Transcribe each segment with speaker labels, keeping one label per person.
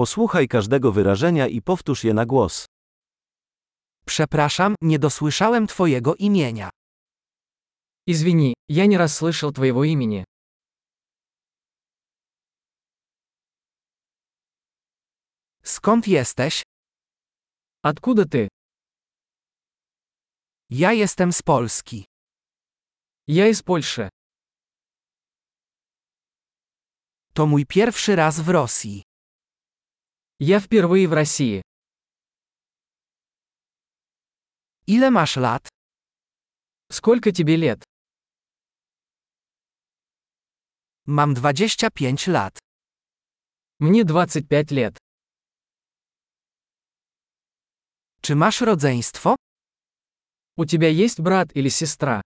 Speaker 1: Posłuchaj każdego wyrażenia i powtórz je na głos.
Speaker 2: Przepraszam, nie dosłyszałem Twojego imienia.
Speaker 3: Извини, я не расслышал твоего имени.
Speaker 2: Skąd jesteś?
Speaker 3: Откуда ты?
Speaker 2: Ja jestem z Polski.
Speaker 3: Я из Польши.
Speaker 2: To mój pierwszy raz w Rosji.
Speaker 3: Я впервые в России.
Speaker 2: Ile masz lat?
Speaker 3: Сколько тебе лет?
Speaker 2: Mam 25 lat.
Speaker 3: Мне 25 лет.
Speaker 2: Czy masz rodzeństwo?
Speaker 3: У тебя есть брат или сестра?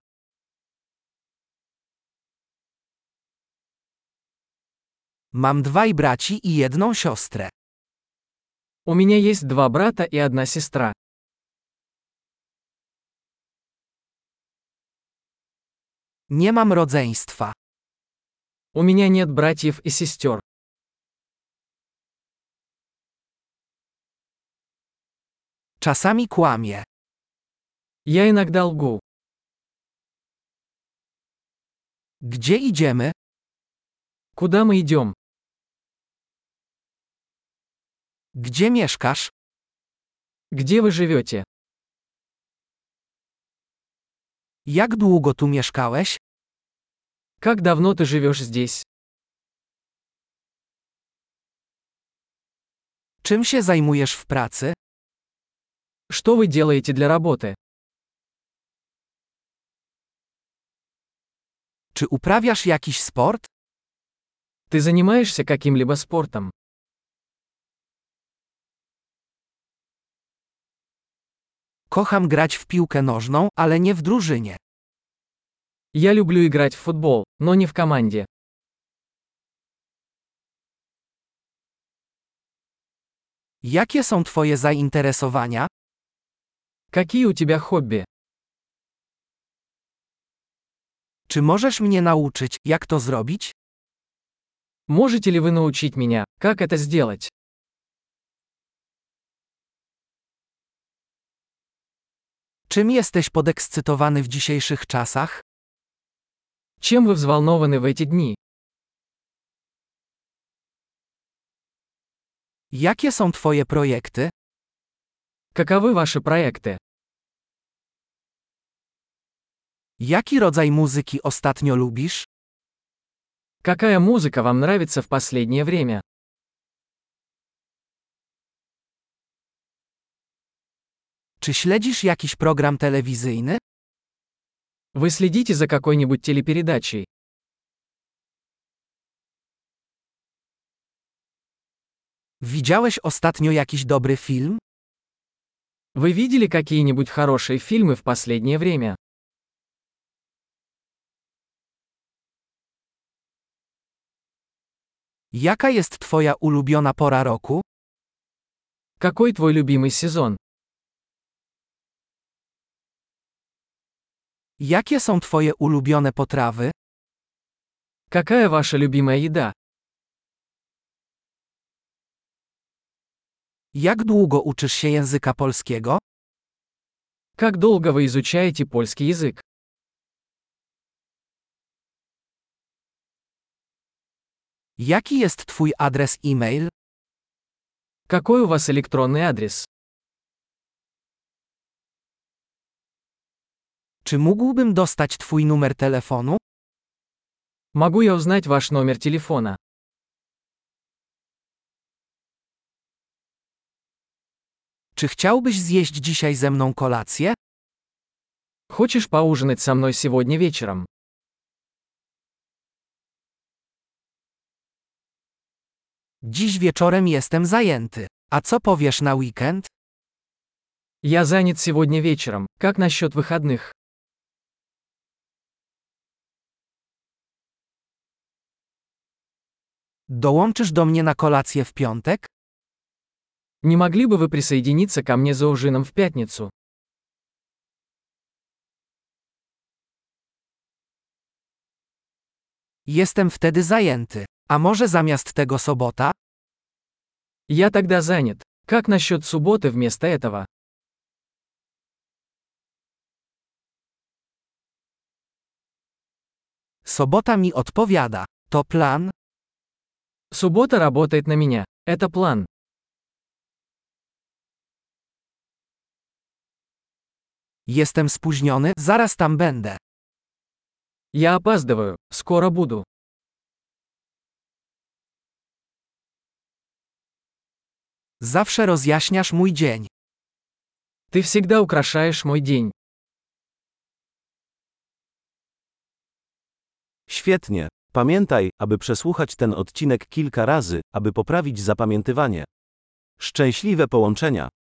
Speaker 2: Mam dwaj braci i jedną siostrę.
Speaker 3: У меня есть два брата и одна сестра.
Speaker 2: Nie mam rodzeństwa.
Speaker 3: У меня нет братьев и сестер.
Speaker 2: Czasami kłamię.
Speaker 3: Я иногда лгу.
Speaker 2: Gdzie idziemy?
Speaker 3: Куда мы идем?
Speaker 2: Gdzie mieszkasz?
Speaker 3: Где вы живете?
Speaker 2: Jak długo tu mieszkałeś?
Speaker 3: Как давно ты живешь здесь?
Speaker 2: Czym się zajmujesz w pracy?
Speaker 3: Что вы делаете для работы?
Speaker 2: Czy uprawiasz jakiś sport?
Speaker 3: Ты занимаешься каким-либо спортом?
Speaker 2: Kocham grać w piłkę nożną, ale nie w drużynie.
Speaker 3: Я люблю играть в футбол, но не в команде.
Speaker 2: Jakie są Twoje zainteresowania?
Speaker 3: Какие у тебя хобби?
Speaker 2: Czy możesz mnie nauczyć, jak to zrobić?
Speaker 3: Можете ли вы научить меня, как это сделать?
Speaker 2: Czym jesteś podekscytowany w dzisiejszych czasach?
Speaker 3: Чем вы взволнованы в эти дни?
Speaker 2: Jakie są Twoje projekty?
Speaker 3: Каковы ваши проекты?
Speaker 2: Jaki rodzaj muzyki ostatnio lubisz?
Speaker 3: Какая музыка вам нравится в последнее время?
Speaker 2: Czy śledzisz jakiś program telewizyjny?
Speaker 3: Вы следите за какой-нибудь телепередачей?
Speaker 2: Widziałeś ostatnio jakiś dobry film?
Speaker 3: Вы видели какие-нибудь хорошие фильмы в последнее время?
Speaker 2: Jaka jest Twoja ulubiona pora roku?
Speaker 3: Какой твой любимый сезон?
Speaker 2: Jakie są Twoje ulubione potrawy?
Speaker 3: Какая ваша любимая еда?
Speaker 2: Jak długo uczysz się języka polskiego?
Speaker 3: Как долго вы изучаете польский язык?
Speaker 2: Jaki jest Twój adres e-mail?
Speaker 3: Какой у вас электронный адрес?
Speaker 2: Czy mógłbym dostać Twój numer telefonu?
Speaker 3: Могу я узнать ваш номер телефона?
Speaker 2: Czy chciałbyś zjeść dzisiaj ze mną kolację?
Speaker 3: Хочешь поужинать со мной сегодня вечером?
Speaker 2: Dziś wieczorem jestem zajęty. A co powiesz na weekend?
Speaker 3: Я занят сегодня вечером. Как насчет выходных?
Speaker 2: Dołączysz do mnie na kolację w piątek?
Speaker 3: Не могли бы вы присоединиться ко мне за ужином в пятницу?
Speaker 2: Jestem wtedy zajęty. A może zamiast tego sobota?
Speaker 3: Я тогда занят. Как насчет субботы вместо этого?
Speaker 2: Sobota mi odpowiada. To plan?
Speaker 3: Суббота работает на меня. Это план.
Speaker 2: Jestem spóźniony, zaraz tam będę.
Speaker 3: Я опаздываю. Скоро буду.
Speaker 2: Zawsze rozjaśniasz mój dzień.
Speaker 3: Ты всегда украшаешь мой день.
Speaker 1: Świetnie. Pamiętaj, aby przesłuchać ten odcinek kilka razy, aby poprawić zapamiętywanie. Szczęśliwe połączenia.